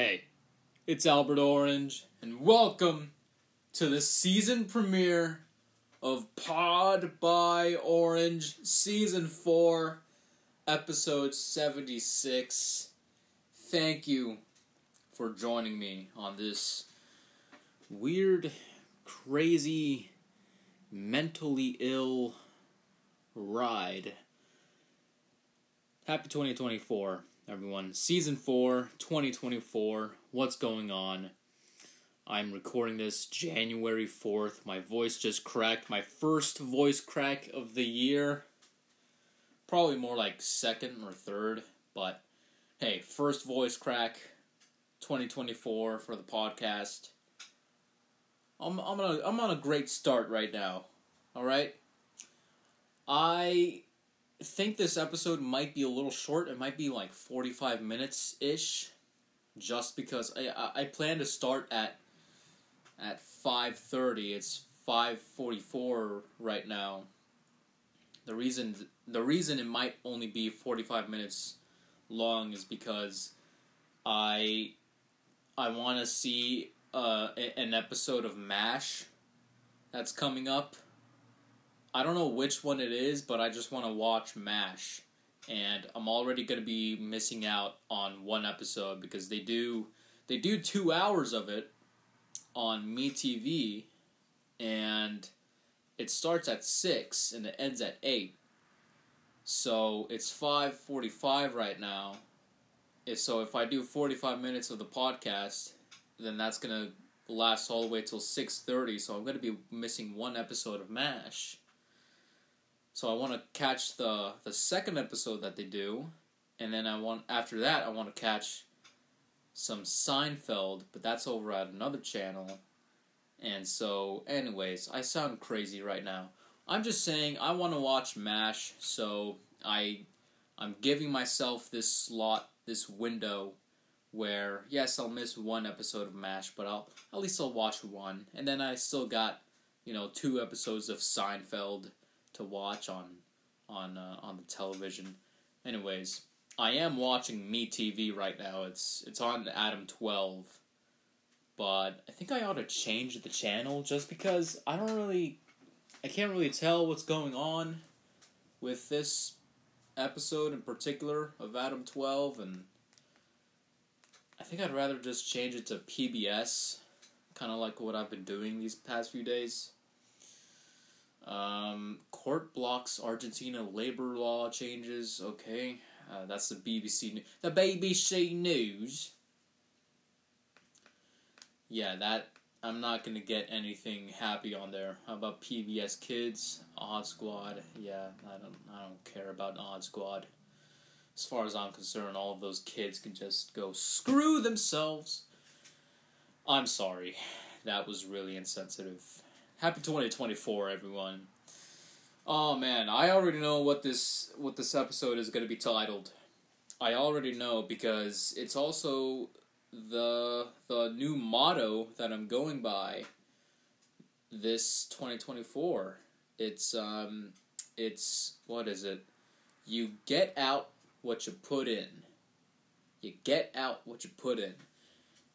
Hey, it's Albert Orange, and welcome to the season premiere of Pod by Orange, Season 4, Episode 76. Thank you for joining me on this weird, crazy, mentally ill ride. Happy 2024, everyone. Season 4, 2024. What's going on? I'm recording this January 4th. My voice just cracked. My first voice crack of the year. Probably more like second or third, but hey, first voice crack 2024 for the podcast. I'm I'm on a, I'm on a great start right now. All right? I think this episode might be a little short. It might be like 45 minutes ish, just because I, I, plan to start at at 5:30. It's 5:44 right now. The reason the reason it might only be 45 minutes long is because I I want to see uh, an episode of MASH that's coming up I don't know which one it is, but I just want to watch MASH. And I'm already going to be missing out on one episode because they do they do 2 hours of it on MeTV and it starts at 6 and it ends at 8. So it's 5:45 right now. So if I do 45 minutes of the podcast, then that's going to last all the way till 6:30, so I'm going to be missing one episode of MASH. So I want to catch the the second episode that they do, and then I want after that I want to catch some Seinfeld, but that's over at another channel. And so, anyways, I sound crazy right now. I'm just saying I want to watch MASH, so I I'm giving myself this slot, this window where yes, I'll miss one episode of MASH, but I'll at least I'll watch one. And then I still got, you know, two episodes of Seinfeld to watch on on uh, on the television. Anyways, I am watching MeTV right now. It's it's on Adam twelve, but I think I ought to change the channel just because I don't really, I can't really tell what's going on with this episode in particular of Adam twelve, and I think I'd rather just change it to PBS, kind of like what I've been doing these past few days. Um, court blocks Argentina labor law changes. Okay, uh, that's the BBC. The BBC News. Yeah, that I'm not gonna get anything happy on there. How about PBS Kids, Odd Squad? Yeah, I don't I don't care about Odd Squad. As far as I'm concerned, all of those kids can just go screw themselves. I'm sorry. That was really insensitive. Happy 2024, everyone. Oh man, I already know what this what this episode is going to be titled. I already know because it's also the the new motto that I'm going by this 2024. It's um it's what is it? You get out what you put in. You get out what you put in.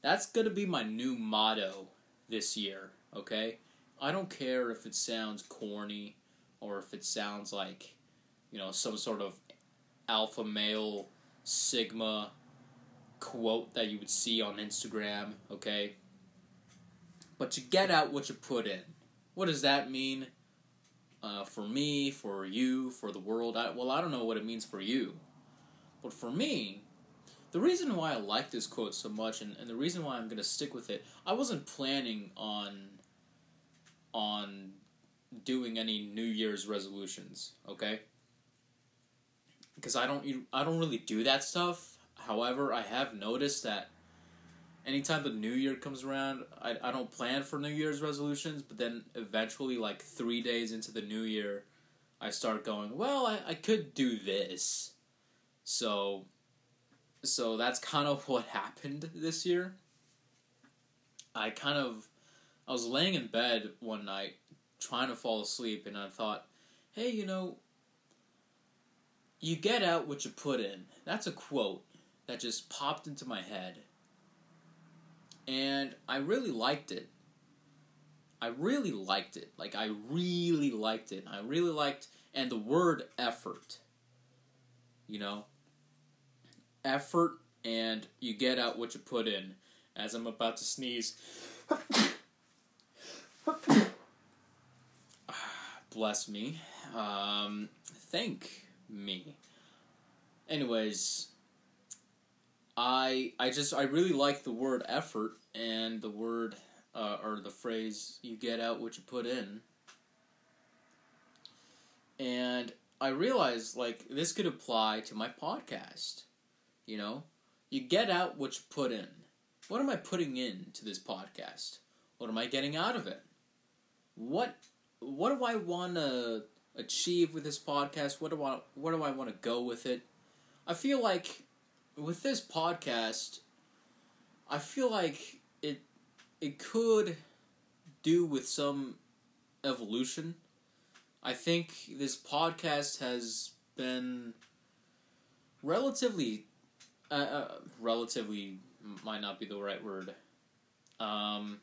That's going to be my new motto this year, okay? I don't care if it sounds corny or if it sounds like, you know, some sort of alpha male sigma quote that you would see on Instagram, okay? But you get out what you put in. What does that mean? Uh, for me, for you, for the world. I, well, I don't know what it means for you. But for me, the reason why I like this quote so much and, and the reason why I'm going to stick with it, I wasn't planning on on doing any New Year's resolutions, okay? Because I don't I don't really do that stuff. However, I have noticed that anytime the new year comes around, I, I don't plan for New Year's resolutions, but then eventually, like three days into the new year, I start going, well, I, I could do this. So, so that's kind of what happened this year. I kind of I was laying in bed one night trying to fall asleep and I thought, hey, you know, you get out what you put in. That's a quote that just popped into my head. and I really liked it. I really liked it. Like I really liked it. I really liked and the word effort. You know, effort and you get out what you put in. As I'm about to sneeze. Bless me. Um, thank me. Anyways, I I just I really like the word effort and the word uh, or the phrase you get out what you put in. And I realized like this could apply to my podcast. You know, you get out what you put in. What am I putting in to this podcast? What am I getting out of it? What what do I want to achieve with this podcast? What do I what do I want to go with it? I feel like with this podcast, I feel like it it could do with some evolution. I think this podcast has been relatively uh, uh, relatively might not be the right word. Um,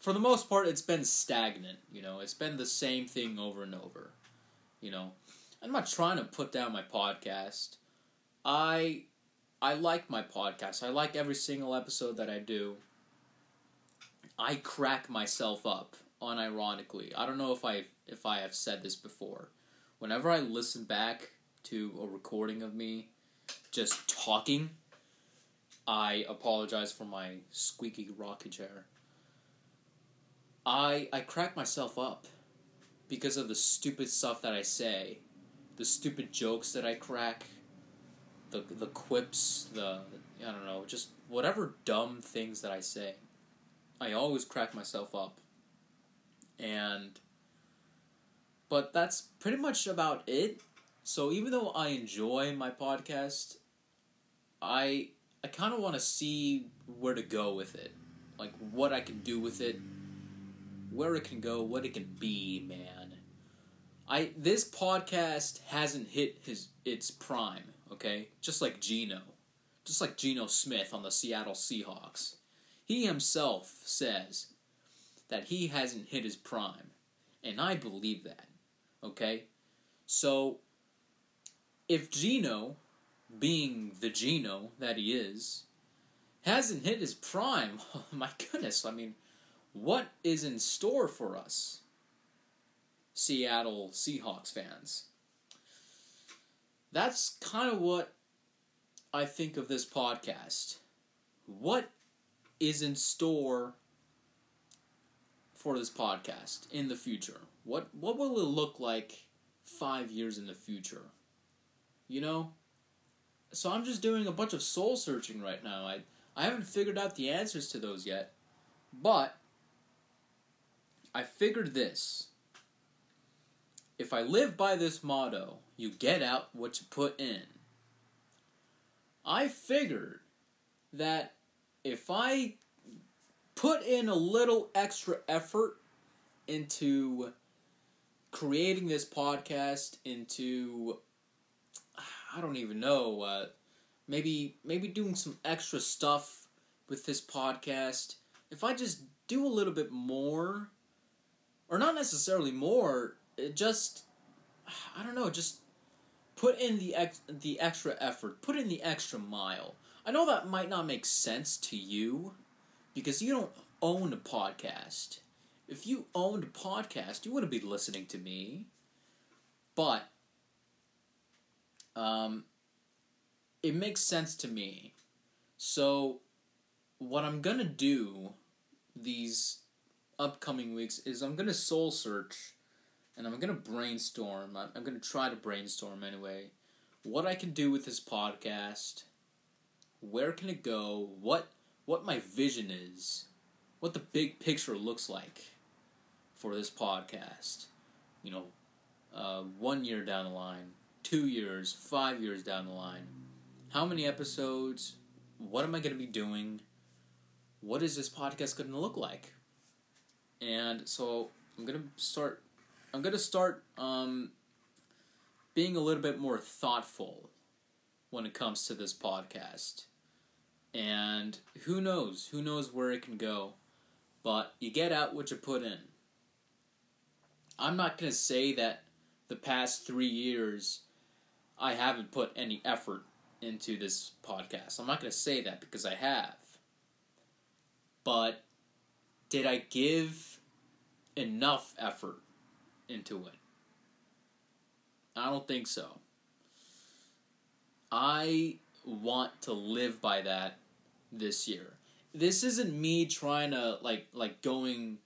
for the most part, it's been stagnant. You know, it's been the same thing over and over. You know, I'm not trying to put down my podcast. I I like my podcast. I like every single episode that I do. I crack myself up unironically. I don't know if I if I have said this before. Whenever I listen back to a recording of me just talking, I apologize for my squeaky rocking chair. I I crack myself up because of the stupid stuff that I say, the stupid jokes that I crack, the the quips, the I don't know, just whatever dumb things that I say. I always crack myself up. And but that's pretty much about it. So even though I enjoy my podcast, I I kind of want to see where to go with it. Like what I can do with it, where it can go, what it can be, man. I this podcast hasn't hit his its prime, okay? Just like Geno. Just like Geno Smith on the Seattle Seahawks. He himself says that he hasn't hit his prime. And I believe that. Okay? So if Geno, being the Geno that he is, hasn't hit his prime, oh my goodness, I mean, what is in store for us, Seattle Seahawks fans? That's kind of what I think of this podcast. What is in store for this podcast in the future? What what will it look like 5 years in the future? You know? So I'm just doing a bunch of soul searching right now. I I haven't figured out the answers to those yet. But I figured this. If I live by this motto, you get out what you put in. I figured that if I put in a little extra effort into creating this podcast, into I don't even know, uh, maybe maybe doing some extra stuff with this podcast. If I just do a little bit more or not necessarily more, It just I don't know, just put in the ex- the extra effort, put in the extra mile. I know that might not make sense to you because you don't own a podcast. If you owned a podcast, you wouldn't be listening to me. But um it makes sense to me. So what I'm going to do these upcoming weeks is I'm gonna soul search and I'm gonna brainstorm. I'm, I'm gonna try to brainstorm anyway. What I can do with this podcast, where can it go, what what my vision is, what the big picture looks like for this podcast. You know, uh, one year down the line, two years, five years down the line. How many episodes? What am I going to be doing? What is this podcast going to look like? And so I'm gonna start. I'm gonna start um, being a little bit more thoughtful when it comes to this podcast. And who knows? Who knows where it can go? But you get out what you put in. I'm not to say that the past three years I haven't put any effort into this podcast. I'm not to say that because I have. But did I give enough effort into it? I don't think so. I want to live by that this year. This isn't me trying to like like going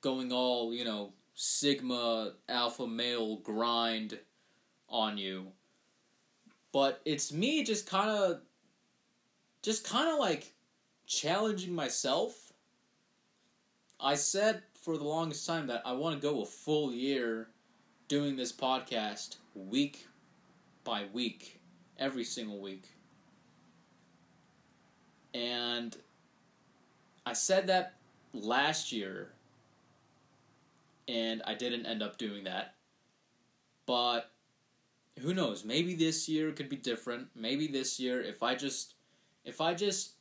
going all, you know, sigma alpha male grind on you. But it's me just kind of just kind of like challenging myself. I said for the longest time that I want to go a full year doing this podcast week by week, every single week. And I said that last year, and I didn't end up doing that. But who knows? Maybe this year could be different. Maybe this year, if I just, if I just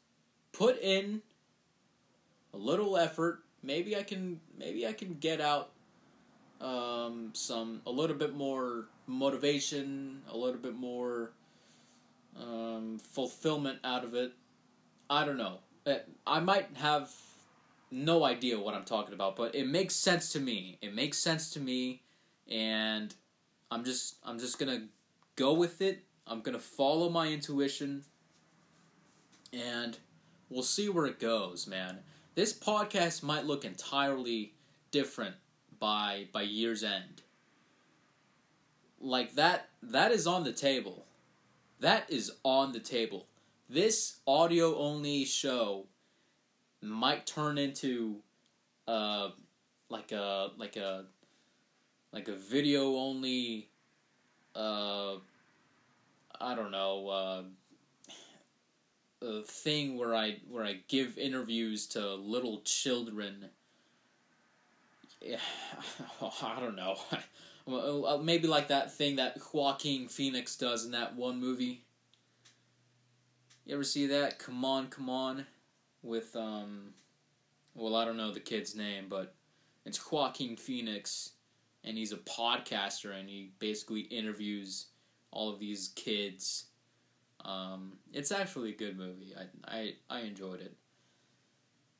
put in a little effort, maybe I can, maybe I can get out um, some a little bit more motivation, a little bit more um, fulfillment out of it. I don't know. Uh, I might have no idea what I'm talking about, but it makes sense to me. It makes sense to me, and I'm just I'm just gonna go with it. I'm gonna follow my intuition, and we'll see where it goes, man. This podcast might look entirely different by by year's end. Like that that is on the table. That is on the table. This audio only show might turn into uh like a like a like a video only uh I don't know uh thing where I where I give interviews to little children Yeah, I don't know. Uh, maybe like that thing that Joaquin Phoenix does in that one movie. You ever see that? Come on, come on, with um, well, I don't know the kid's name, but it's Joaquin Phoenix, and he's a podcaster, and he basically interviews all of these kids. Um, it's actually a good movie. I I I enjoyed it.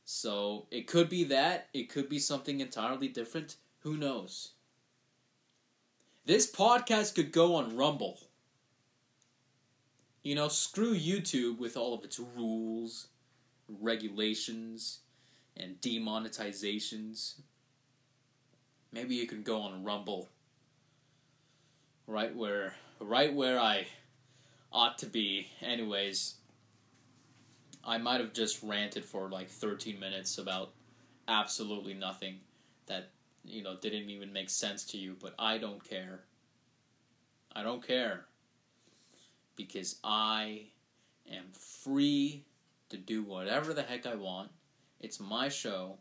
So it could be that. It could be something entirely different. Who knows? This podcast could go on Rumble. You know, screw YouTube with all of its rules, regulations, and demonetizations. Maybe it could go on Rumble. Right where right where I ought to be. Anyways, I might have just ranted for like 13 minutes about absolutely nothing that, you know, didn't even make sense to you, but I don't care. I don't care. Because I am free to do whatever the heck I want. It's my show.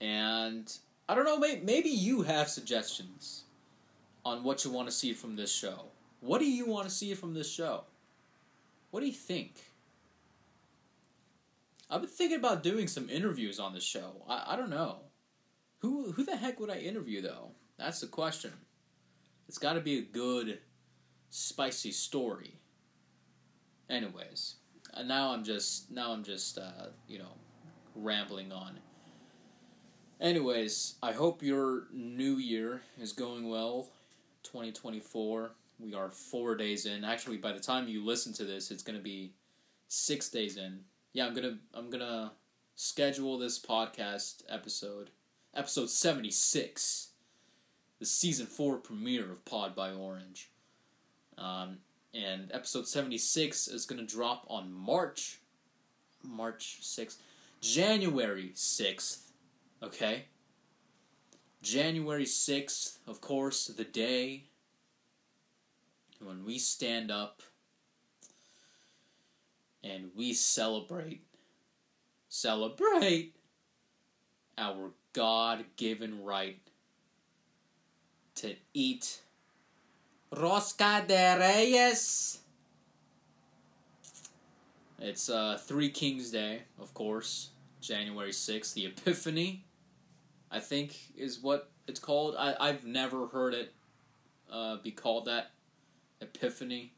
And I don't know, maybe you have suggestions on what you want to see from this show. What do you want to see from this show? What do you think? I've been thinking about doing some interviews on the show. I, I don't know. Who who the heck would I interview though? That's the question. It's got to be a good, spicy story. Anyways, now I'm just now I'm just uh, you know rambling on. Anyways, I hope your new year is going well. 2024. We are four days in. Actually, by the time you listen to this, it's to be six days in yeah, I'm gonna I'm gonna schedule this podcast episode, episode seventy six, the season four premiere of Pod by Orange. Um, and episode seventy six is gonna drop on March, March sixth, January sixth. Okay. January sixth, of course, the day when we stand up and we celebrate celebrate our God-given right to eat rosca de reyes It's uh, Three Kings Day, of course, January 6th. The Epiphany, I think, is what it's called. I, I've never heard it uh, be called that. Epiphany.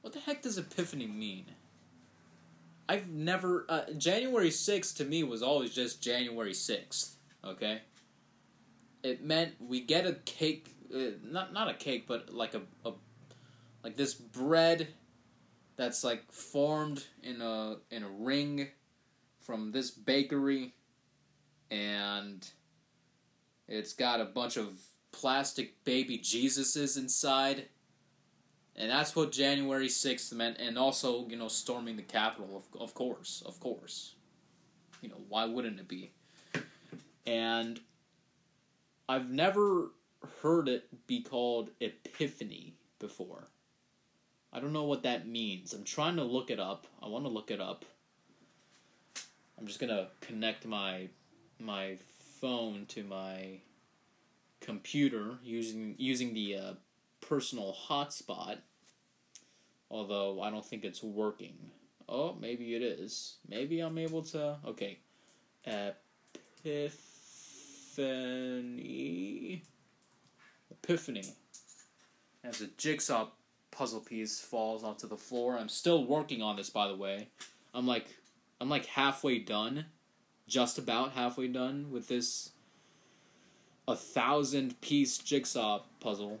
What the heck does Epiphany mean? I've never. Uh, January 6th to me was always just January 6th, okay? It meant we get a cake, uh, not not a cake, but like a, a like this bread that's like formed in a in a ring from this bakery and it's got a bunch of plastic baby Jesuses inside. And that's what January 6th meant and also, you know, storming the Capitol of of course, of course. You know, why wouldn't it be? And I've never heard it be called Epiphany before. I don't know what that means. I'm trying to look it up. I want to look it up. I'm just gonna connect my my phone to my computer using using the uh, personal hotspot. Although I don't think it's working. Oh, maybe it is. Maybe I'm able to. Okay, Epiphany. Epiphany. As a jigsaw puzzle piece falls onto the floor. I'm still working on this, by the way. I'm like, I'm like halfway done, just about halfway done with this a thousand piece jigsaw puzzle.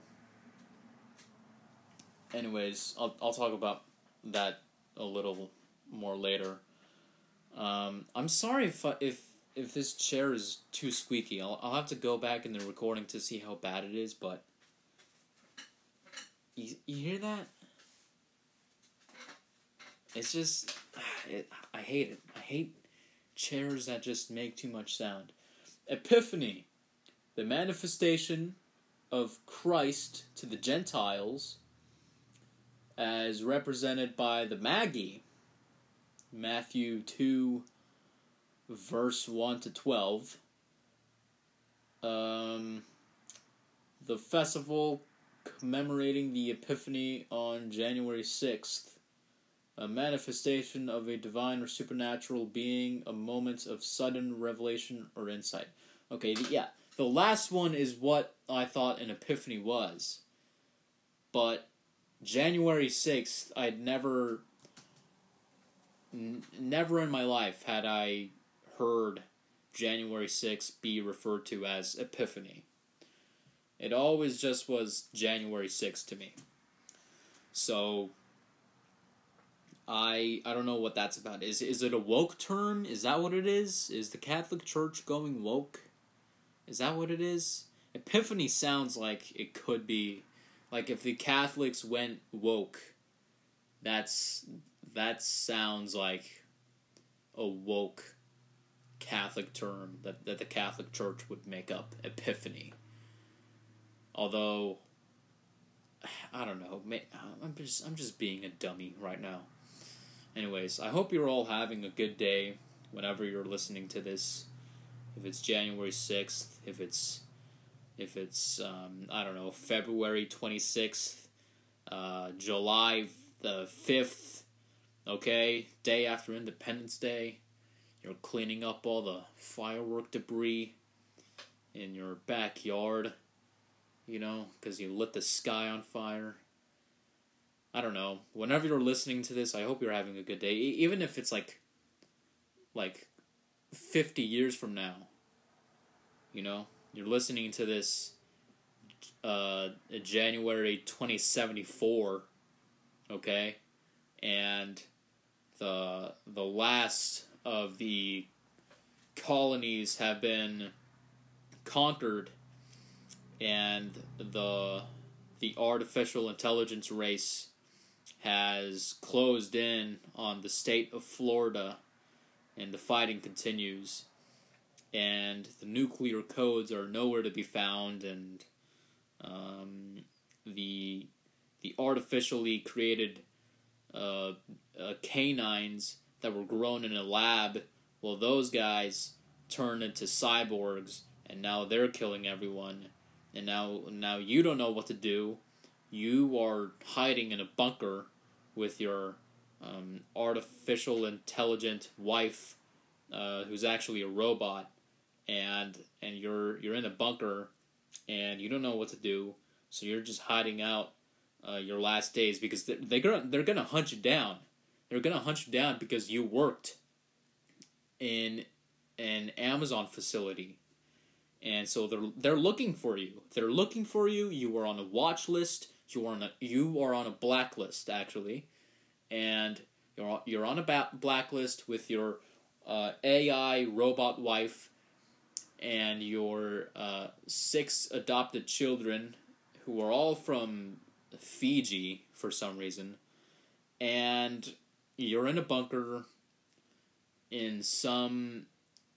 Anyways, I'll I'll talk about that a little more later. Um, I'm sorry if if if this chair is too squeaky. I'll I'll have to go back in the recording to see how bad it is, but you, you hear that? It's just, it, I hate it. I hate chairs that just make too much sound. Epiphany, the manifestation of Christ to the Gentiles, as represented by the Magi, Matthew 2, verse 1 to 12. Um, the festival commemorating the Epiphany on January 6th, a manifestation of a divine or supernatural being, a moment of sudden revelation or insight. Okay, yeah, the last one is what I thought an epiphany was. But January 6th, I'd never, n- never in my life had I heard January 6th be referred to as epiphany. It always just was January 6th to me. So I I don't know what that's about. Is is it a woke term? Is that what it is? Is the Catholic Church going woke? Is that what it is? Epiphany sounds like it could be like if the Catholics went woke. That's that sounds like a woke Catholic term that, that the Catholic Church would make up. Epiphany. Although, I don't know. I'm just I'm just being a dummy right now. Anyways, I hope you're all having a good day whenever you're listening to this. If it's January sixth, if it's if it's um, I don't know February twenty sixth, uh, July the fifth, okay, day after Independence Day, you're cleaning up all the firework debris in your backyard you know, because you lit the sky on fire. I don't know. Whenever you're listening to this, I hope you're having a good day. even if it's like, like, 50 years from now. You know? You're listening to this uh, January 2074, okay? And the the last of the colonies have been conquered and the the artificial intelligence race has closed in on the state of Florida and the fighting continues and the nuclear codes are nowhere to be found and um, the the artificially created uh, uh, canines that were grown in a lab well those guys turned into cyborgs and now they're killing everyone and now now you don't know what to do. You are hiding in a bunker with your um, artificial intelligent wife uh, who's actually a robot, and and you're you're in a bunker, and you don't know what to do, so you're just hiding out uh, your last days because they're, they're gonna they're gonna hunt you down. They're gonna hunt you down because you worked in an Amazon facility, and so they're they're looking for you. They're looking for you. You are on a watch list. You are on a you are on a blacklist actually, and you're you're on a ba- blacklist with your uh, AI robot wife and your uh, six adopted children who are all from Fiji for some reason, and you're in a bunker in some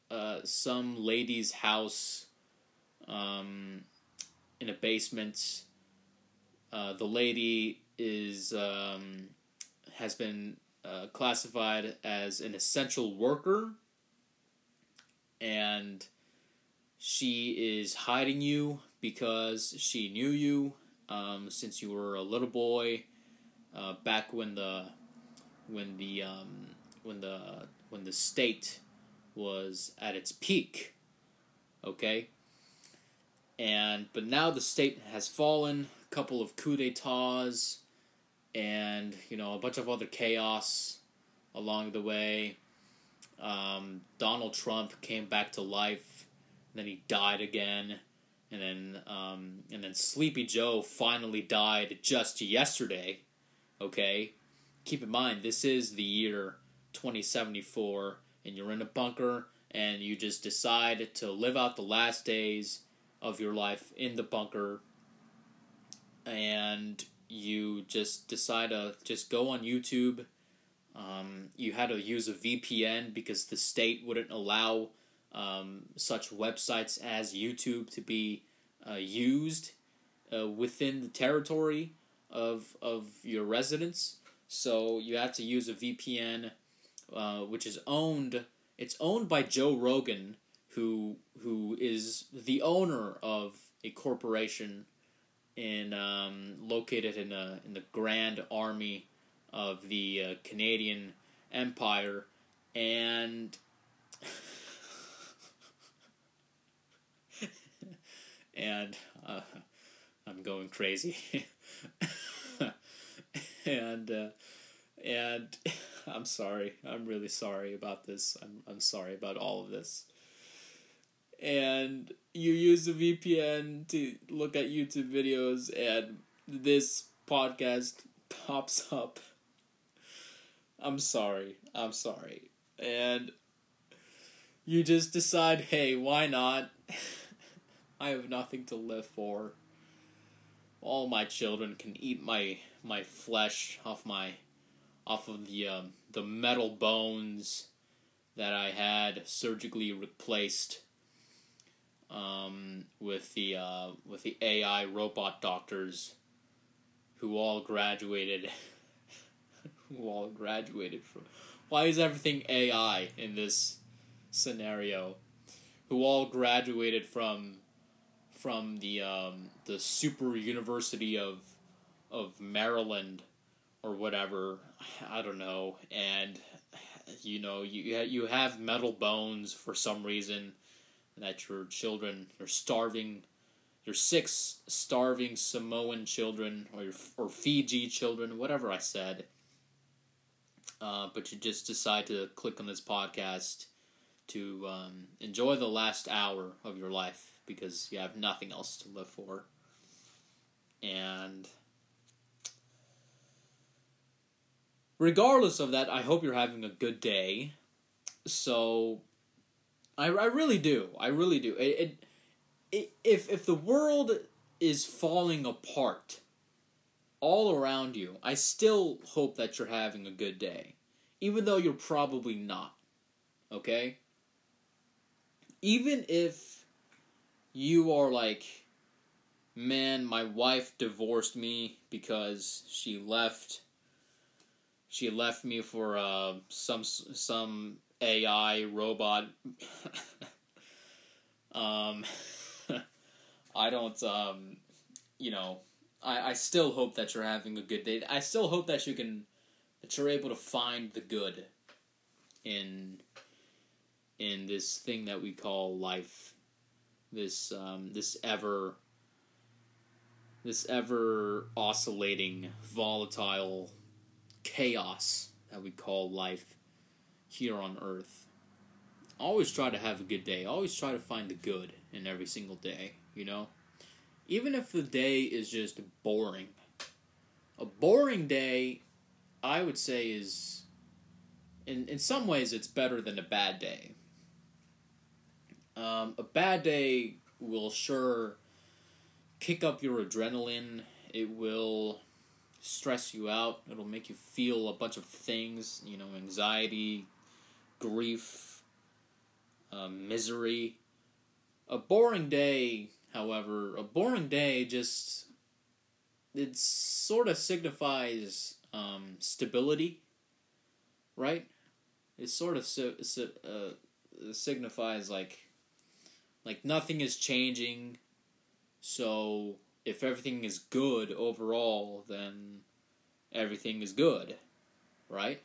uh, some lady's house um, in a basement. Uh, the lady is um, has been uh, classified as an essential worker, and she is hiding you because she knew you um, since you were a little boy, uh, back when the when the um, when the when the state was at its peak. Okay. And but now the state has fallen. A couple of coup d'états, and you know a bunch of other chaos along the way. Um, Donald Trump came back to life, then he died again and then um, and then Sleepy Joe finally died just yesterday. Okay, keep in mind this is the year 2074, and you're in a bunker, and you just decide to live out the last days of your life in the bunker, and you just decide to just go on YouTube. Um, you had to use a VPN because the state wouldn't allow um, such websites as YouTube to be uh, used uh, within the territory of of your residence. So you have to use a VPN, uh, which is owned. It's owned by Joe Rogan, who who is the owner of a corporation in um, located in a in the Grand Army of the uh, Canadian Empire, and and uh, I'm going crazy, and uh, and I'm sorry. I'm really sorry about this. I'm I'm sorry about all of this. And you use the VPN to look at YouTube videos, and this podcast pops up. I'm sorry. I'm sorry. And you just decide, hey, why not? I have nothing to live for. All my children can eat my my flesh off my off of the um, the metal bones that I had surgically replaced um, with the uh, with the AI robot doctors who all graduated who all graduated from why is everything AI in this scenario who all graduated from from the um, the super university of of Maryland or whatever. I don't know, and you know you you have metal bones for some reason that your children are starving. Your six starving Samoan children, or your, or Fiji children, whatever I said. Uh, but you just decide to click on this podcast to um, enjoy the last hour of your life because you have nothing else to live for. And regardless of that, I hope you're having a good day. So, I, I really do. I really do. It, it, if if the world is falling apart all around you, I still hope that you're having a good day, even though you're probably not. Okay. Even if you are like, man, my wife divorced me because she left. She left me for uh, some some AI robot. um, I don't. Um, you know, I I still hope that you're having a good day. I still hope that you can that you're able to find the good in in this thing that we call life. This um, this ever this ever oscillating, volatile chaos that we call life here on Earth. Always try to have a good day. Always try to find the good in every single day, you know? Even if the day is just boring. A boring day, I would say, is. In, in some ways, it's better than a bad day. Um, a bad day will sure kick up your adrenaline. It will stress you out. It'll make you feel a bunch of things, you know, anxiety, grief, uh, misery. A boring day, however, a boring day just it sort of signifies um, stability, right? It sort of si- si- uh, signifies like like nothing is changing. So if everything is good overall, then everything is good, right?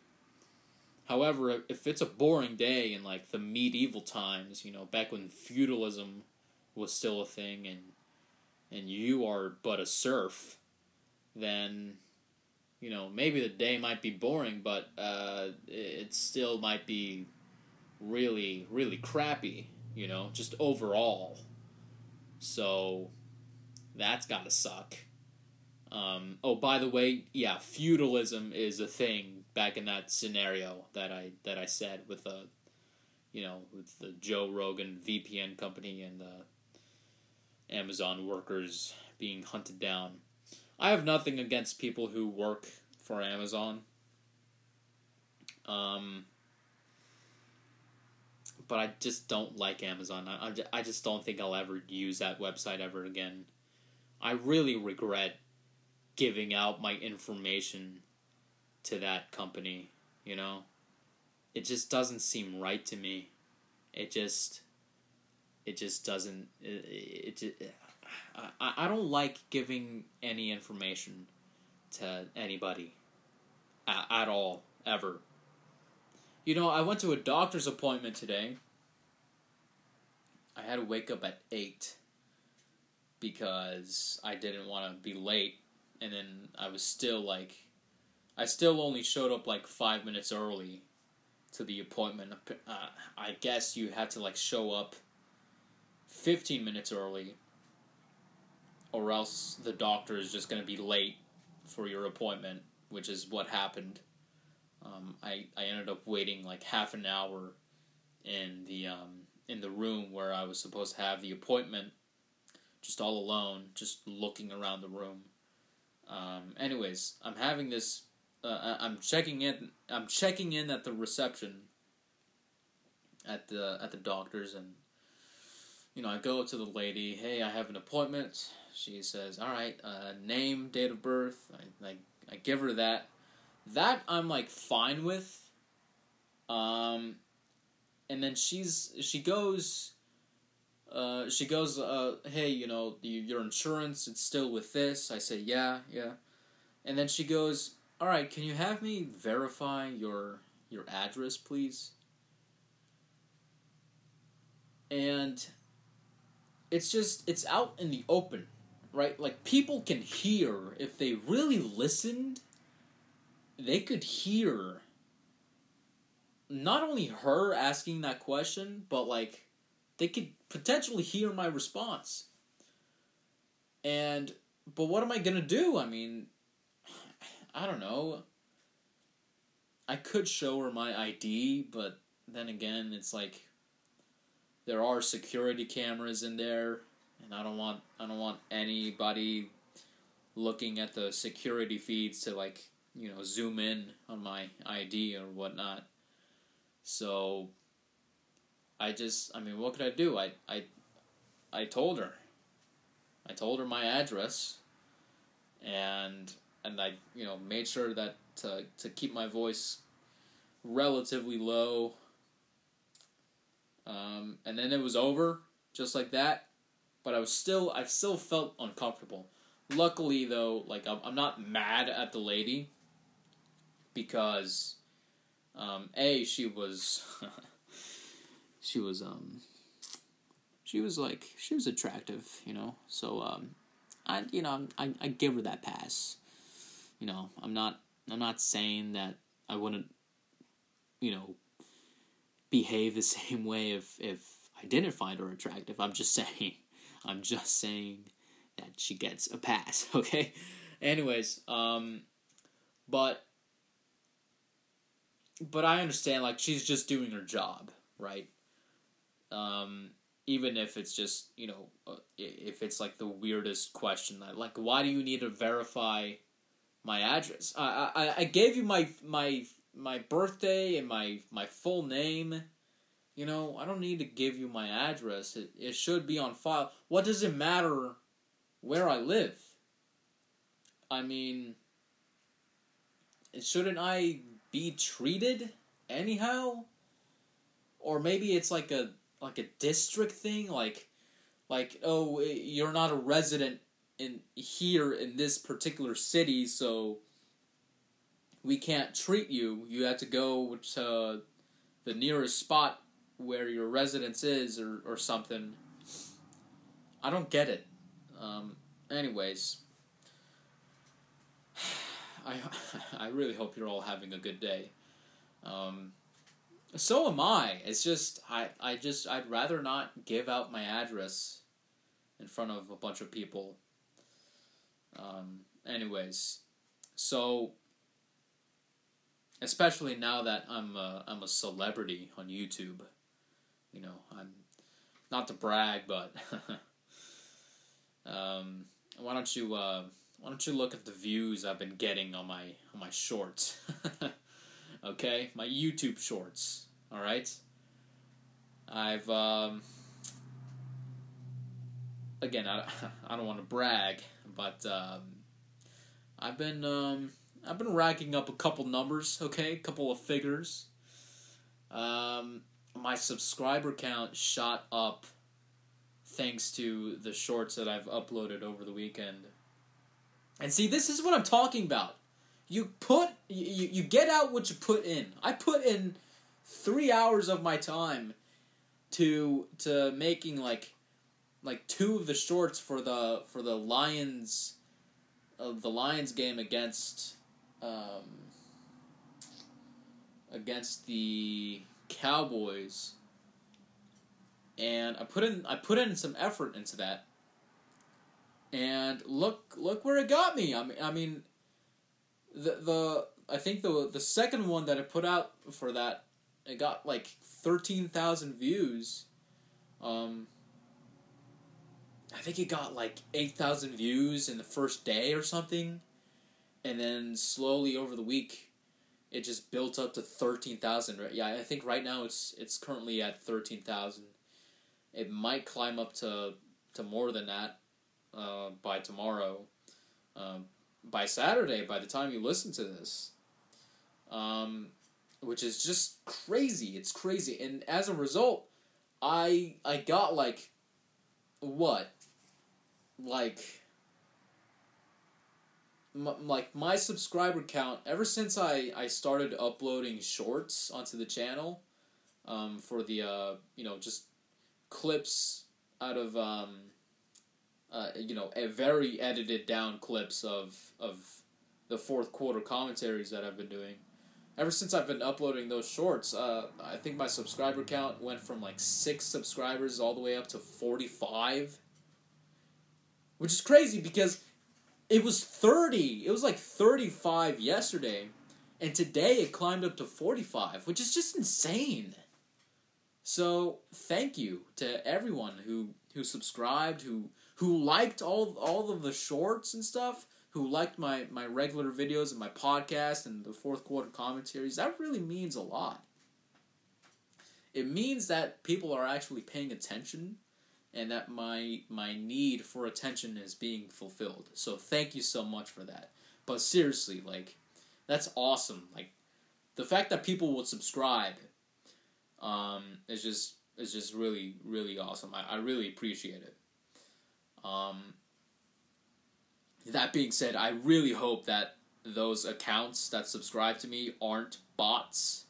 However, if it's a boring day in like the medieval times, you know, back when feudalism was still a thing and and you are but a serf, then you know, maybe the day might be boring, but uh, it still might be really, really crappy, you know, just overall. So that's gotta suck. Um, oh, by the way, yeah, feudalism is a thing back in that scenario that I that I said with the, you know, with the Joe Rogan VPN company and the Amazon workers being hunted down. I have nothing against people who work for Amazon. Um, but I just don't like Amazon. I, I just don't think I'll ever use that website ever again. I really regret giving out my information to that company, you know? It just doesn't seem right to me. It just it just doesn't it, it, I, I don't like giving any information to anybody at, at all ever. You know, I went to a doctor's appointment today. I had to wake up at 8 because I didn't want to be late, and then I was still like, I still only showed up like five minutes early to the appointment. Uh, I guess you had to like show up 15 minutes early, or else the doctor is just going to be late for your appointment, which is what happened. Um, I, I ended up waiting like half an hour in the um, in the room where I was supposed to have the appointment just all alone, just looking around the room. Um, anyways, I'm having this. Uh, I'm checking in. I'm checking in at the reception. At the at the doctor's and, you know, I go to the lady. Hey, I have an appointment. She says, "All right, uh, name, date of birth." I, I I give her that. That I'm like fine with. Um, and then she's she goes uh, she goes, uh, "Hey, you know, the, your insurance, it's still with this." I say, "Yeah, yeah," and then she goes, "All right, can you have me verify your your address, please?" And it's just it's out in the open, right? Like people can hear if they really listened. They could hear not only her asking that question, but like they could potentially hear my response. And but what am I gonna do? I mean, I don't know. I could show her my ID, but then again, it's like there are security cameras in there, and I don't want I don't want anybody looking at the security feeds to like you know zoom in on my ID or whatnot. So I just, I mean, what could I do? I, I, I told her. I told her my address, and and I, you know, made sure that to to keep my voice relatively low. Um, and then it was over, just like that. But I was still, I still felt uncomfortable. Luckily, though, like I'm, I'm not mad at the lady because um, a she was she was um she was like she was attractive, you know. So um, I you know I I give her that pass. You know, I'm not I'm not saying that I wouldn't you know behave the same way if if I didn't find her attractive. I'm just saying I'm just saying that she gets a pass, okay? Anyways, um but but I understand like she's just doing her job, right? Um even if it's just you know uh, if it's like the weirdest question like why do you need to verify my address? I i, I gave you my my my birthday and my my full name. You know i don't need to give you my address. It, it should be on file. What does it matter where i live? I mean shouldn't i be treated anyhow or maybe it's like a like a district thing, like like oh you're not a resident in here in this particular city, so we can't treat you. You have to go to the nearest spot where your residence is, or or something. I don't get it. Um, anyways, I I really hope you're all having a good day. Um, so am I. It's just I I just I'd rather not give out my address in front of a bunch of people. Um anyways, so especially now that I'm a, I'm a celebrity on YouTube. You know, I'm not to brag, but um why don't you uh why don't you look at the views I've been getting on my on my shorts? okay? My YouTube shorts. All right? I've um again, I, I don't want to brag, but um, I've been um, I've been racking up a couple numbers, okay, a couple of figures. Um, my subscriber count shot up thanks to the shorts that I've uploaded over the weekend. And see, this is what I'm talking about. You put you, you get out what you put in. I put in three hours of my time to to making like like two of the shorts for the for the Lions of uh, the Lions game against um, against the Cowboys and I put in I put in some effort into that and look look where it got me I mean I mean the the I think the the second one that I put out for that it got like thirteen thousand views. Um, I think it got like eight thousand views in the first day or something, and then slowly over the week, it just built up to thirteen thousand. Yeah, I think right now it's it's currently at thirteen thousand. It might climb up to to more than that uh, by tomorrow. Um, by Saturday, by the time you listen to this. Um, which is just crazy. It's crazy, and as a result, I I got like what like m- like my subscriber count ever since I I started uploading shorts onto the channel um, for the uh, you know just clips out of um, uh, you know a very edited down clips of of the fourth quarter commentaries that I've been doing ever since I've been uploading those shorts, uh, I think my subscriber count went from like six subscribers all the way up to 45. Which is crazy because it was 30. It was like 35 yesterday. And today it climbed up to 45, which is just insane. So thank you to everyone who, who subscribed, who who liked all all of the shorts and stuff who liked my, my regular videos and my podcast and the fourth quarter commentaries, that really means a lot. It means that people are actually paying attention and that my my need for attention is being fulfilled. So thank you so much for that. But seriously, like that's awesome. Like the fact that people would subscribe um, is just is just really really awesome. I, I really appreciate it. Um, that being said, I really hope that those accounts that subscribe to me aren't bots.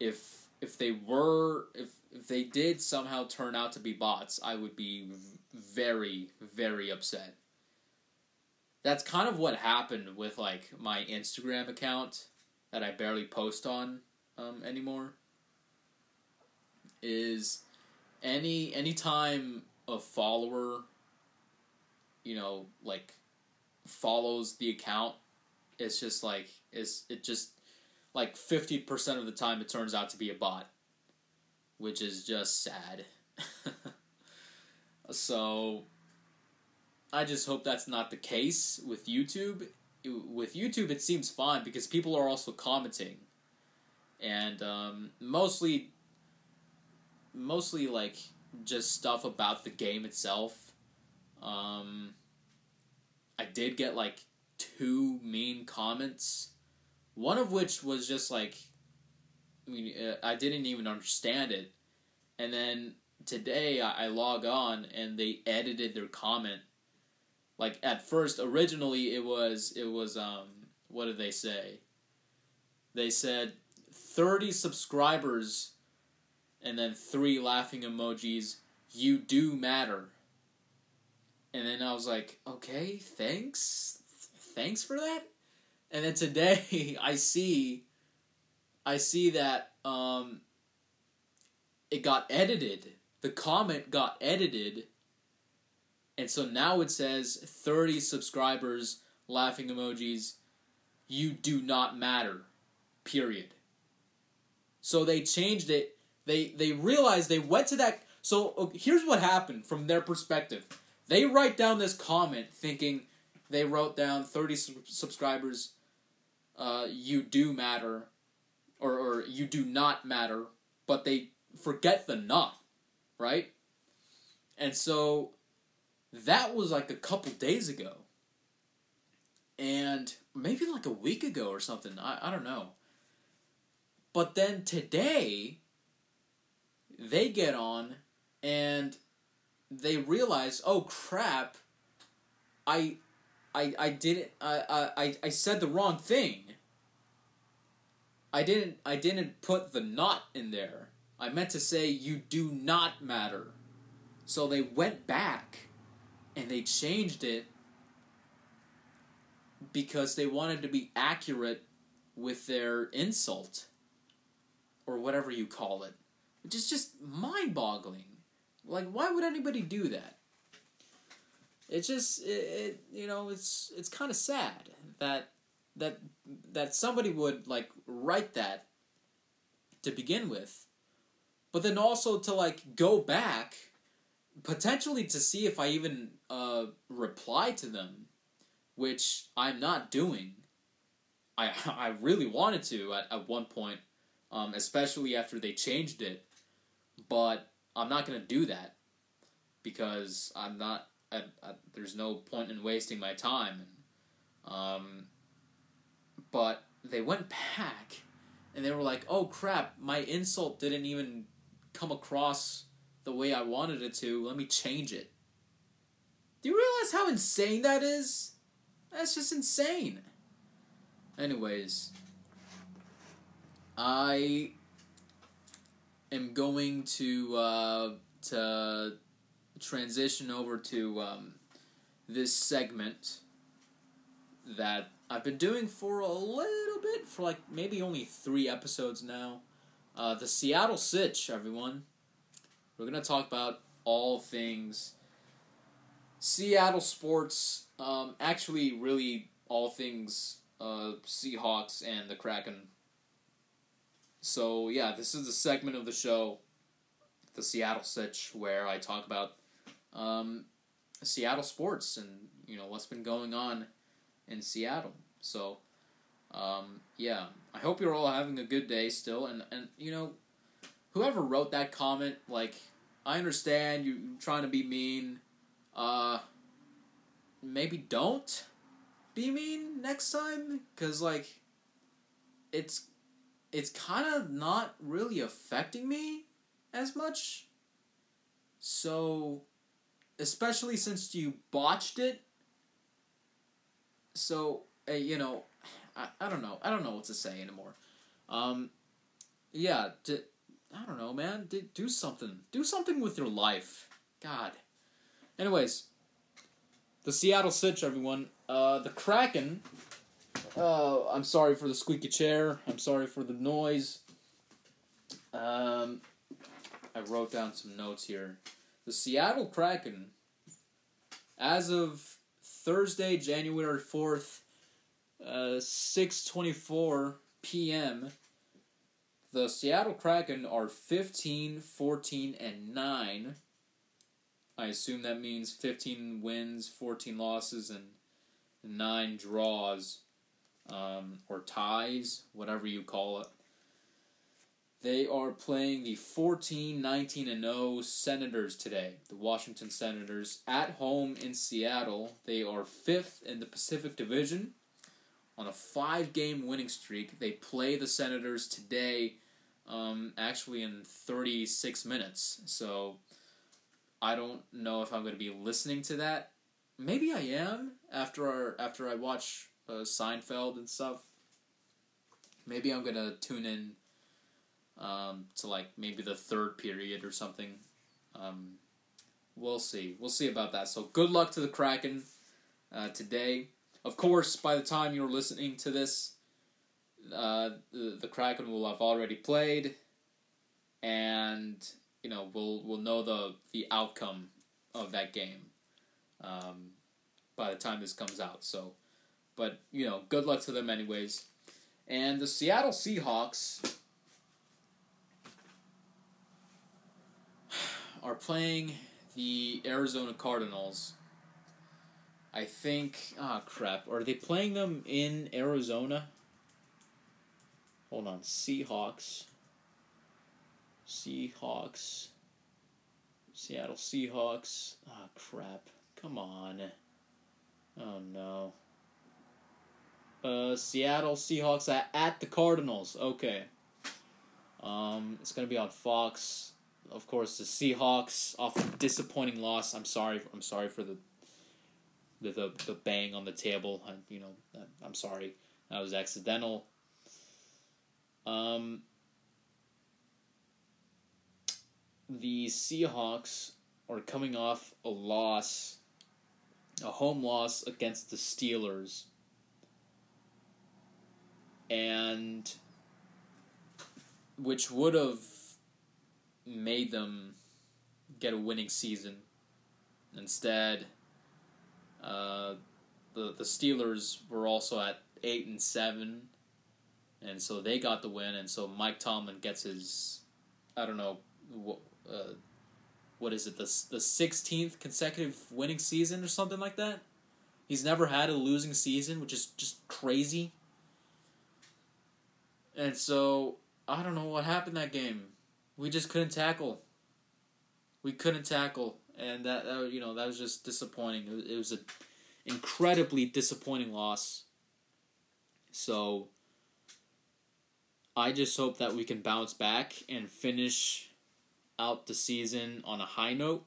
If if they were if if they did somehow turn out to be bots, I would be very very upset. That's kind of what happened with like my Instagram account that I barely post on um, anymore. Is any anytime a follower you know like follows the account it's just like it's it just like 50% of the time it turns out to be a bot which is just sad. So i just hope that's not the case with youtube. With youtube it seems fine because people are also commenting. And um, mostly mostly like just stuff about the game itself. Um, I did get like two mean comments, one of which was just like, I mean, uh, I didn't even understand it, and then today I, I log on and they edited their comment. Like at first, originally it was it was um what did they say? They said thirty subscribers and then three laughing emojis. You do matter. And then I was like, okay, thanks, thanks for that. And then today I see, I see that um, it got edited. The comment got edited, and so now it says thirty subscribers, laughing emojis. You do not matter. Period. So they changed it they they realized they went to that. So here's what happened from their perspective. They write down this comment thinking they wrote down 30 su- subscribers. Uh, you do matter, or or you do not matter, but they forget the not, right? And so that was like a couple days ago. And maybe like a week ago or something. I, I don't know. But then today, they get on and they realize, oh crap, I I I didn't I I I said the wrong thing. I didn't I didn't put the not in there. I meant to say you do not matter. So they went back and they changed it because they wanted to be accurate with their insult or whatever you call it which is just mind boggling. Like, why would anybody do that? It's just, it, it you know, it's it's kind of sad that that that somebody would like write that to begin with, but then also to like go back, potentially to see if I even uh, reply to them, which I'm not doing. I I really wanted to at, at one point, um, especially after they changed it but I'm not going to do that because I'm not. I, I, there's no point in wasting my time. Um, but they went back and they were like, "Oh crap! My insult didn't even come across the way I wanted it to. Let me change it." Do you realize how insane that is? That's just insane. Anyways, I am going to uh, to transition over to um, this segment that I've been doing for a little bit, for like maybe only three episodes now. Uh, the Seattle Sitch, everyone. We're gonna talk about all things Seattle sports. Um, actually, really all things uh, Seahawks and the Kraken so yeah, this is the segment of the show, the Seattle Sitch, where I talk about um, Seattle sports and you know what's been going on in Seattle. So um, yeah, I hope you're all having a good day still, and and you know whoever wrote that comment, like I understand you trying to be mean. Uh, maybe don't be mean next time, cause like it's it's kind of not really affecting me as much. So, especially since you botched it. So, uh, you know, I, I don't know. I don't know what to say anymore. Um, yeah, d- I don't know, man. D- do something. Do something with your life. God. Anyways, the Seattle Sitch, everyone. Uh, the Kraken. Uh, I'm sorry for the squeaky chair. I'm sorry for the noise. Um, I wrote down some notes here. The Seattle Kraken, as of Thursday, January 4th, uh, 6.24 p.m., the Seattle Kraken are 15, 14, and 9. I assume that means 15 wins, 14 losses, and 9 draws, um, or ties, whatever you call it. They are playing the 14, 19, and 0 Senators today, the Washington Senators, at home in Seattle. They are fifth in the Pacific Division on a five game winning streak. They play the Senators today, um, actually in 36 minutes. So I don't know if I'm going to be listening to that. Maybe I am after our, after I watch uh, Seinfeld and stuff. Maybe I'm to tune in um, to like maybe the third period or something. Um, we'll see. We'll see about that. So good luck to the Kraken uh, today. Of course, by the time you're listening to this, uh, the, the Kraken will have already played, and you know we'll we'll know the the outcome of that game um, by the time this comes out. So, but you know, good luck to them anyways. And the Seattle Seahawks are playing the Arizona Cardinals. I think. Ah, oh, crap. Are they playing them in Arizona? Hold on. Seahawks. Seahawks. Seattle Seahawks. Ah, oh, crap. Come on. Oh, no. Uh, Seattle Seahawks at, at the Cardinals. Okay. Um, it's gonna be on Fox of course, the Seahawks off a disappointing loss. I'm sorry. I'm sorry for the the the, the bang on the table. I, you know, I'm sorry. That was accidental. Um, the Seahawks are coming off a loss, a home loss against the Steelers, and which would have made them get a winning season. Instead, uh, the the Steelers were also at eight and seven, and so they got the win. And so Mike Tomlin gets his, I don't know, what, uh, what is it the the sixteenth consecutive winning season or something like that. He's never had a losing season, which is just crazy. And so I don't know what happened that game we just couldn't tackle. We couldn't tackle, and that, that you know that was just disappointing. It was, it was an incredibly disappointing loss. So I just hope that we can bounce back and finish out the season on a high note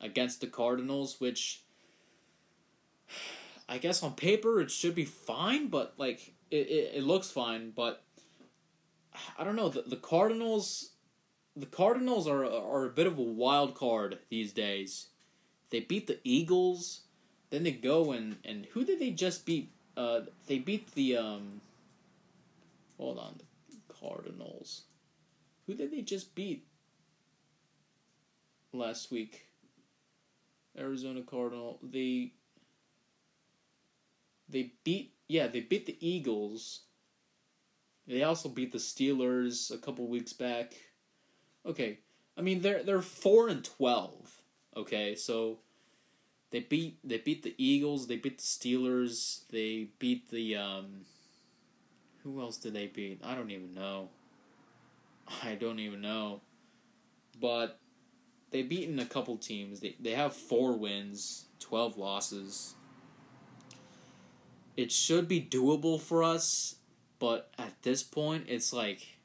against the Cardinals, which I guess on paper it should be fine, but like it, it, it looks fine, but I don't know the the Cardinals the Cardinals are are a bit of a wild card these days. They beat the Eagles, then they go and and who did they just beat? Uh, they beat the um. Hold on, the Cardinals. Who did they just beat? Last week. Arizona Cardinal. They. They beat yeah they beat the Eagles. They also beat the Steelers a couple weeks back. Okay, I mean they're they're four and twelve. Okay, so they beat they beat the Eagles. They beat the Steelers. They beat the um. Who else did they beat? I don't even know. I don't even know. But they've beaten a couple teams. They they have four wins, twelve losses. It should be doable for us, but at this point, it's like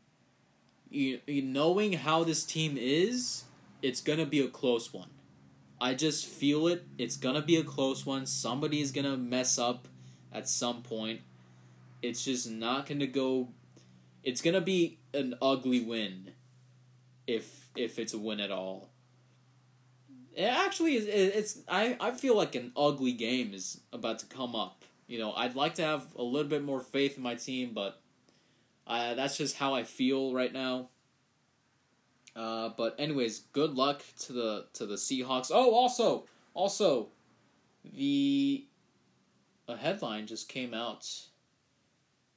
you, you knowing how this team is, it's gonna be a close one. I just feel it. It's gonna be a close one. Somebody is gonna mess up at some point. It's just not to go. It's to be an ugly win, if if it's a win at all. It actually, is. it's I I feel like an ugly game is about to come up. You know, I'd like to have a little bit more faith in my team, but that's just how I feel right now. Uh, but anyways, good luck to the to the Seahawks. Oh, also, also, the a headline just came out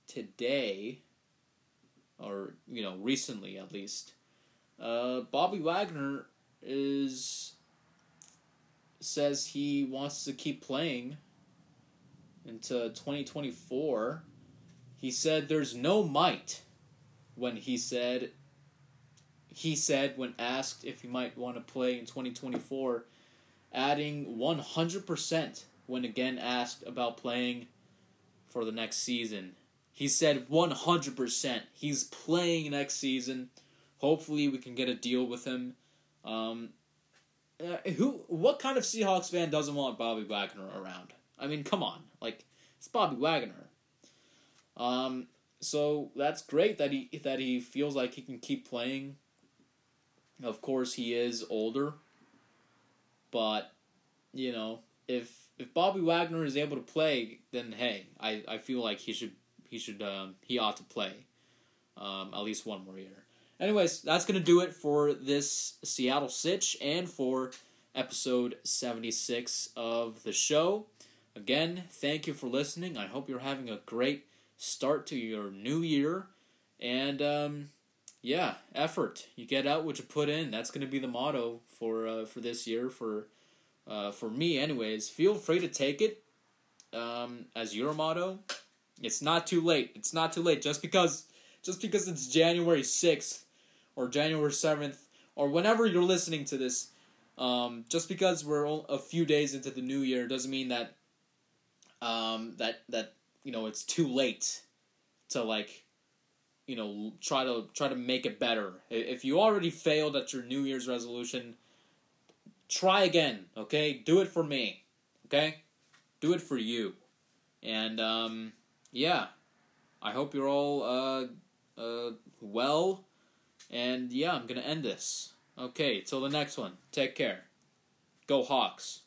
today, or you know, recently at least. Uh, Bobby Wagner is says he wants to keep playing into 2024. He said there's no might when he said he said when asked if he might want to play in 2024, adding 100% when again asked about playing for the next season. He said 100%. He's playing next season. Hopefully, we can get a deal with him. Um, uh, who? What kind of Seahawks fan doesn't want Bobby Wagner around? I mean, come on, like it's Bobby Wagner. Um, so that's great that he that he feels like he can keep playing of course, he is older, but you know, if if Bobby Wagner is able to play, then hey, I, I feel like he should he should um, he ought to play um, at least one more year. Anyways, that's gonna do it for this Seattle Sitch and for episode seventy six of the show. Again, thank you for listening. I hope you're having a great start to your new year, and um, yeah, effort. You get out what you put in. That's going to be the motto for uh, for this year for uh, for me, anyways. Feel free to take it um, as your motto. It's not too late. It's not too late. Just because just because it's January sixth or January seventh or whenever you're listening to this, um, just because we're a few days into the new year doesn't mean that um, that that you know it's too late to like you know try to try to make it better. If you already failed at your New Year's resolution, try again. Okay, do it for me. Okay, do it for you. And um, yeah, I hope you're all uh, uh, well. And yeah, I'm gonna end this. Okay, till the next one. Take care. Go Hawks.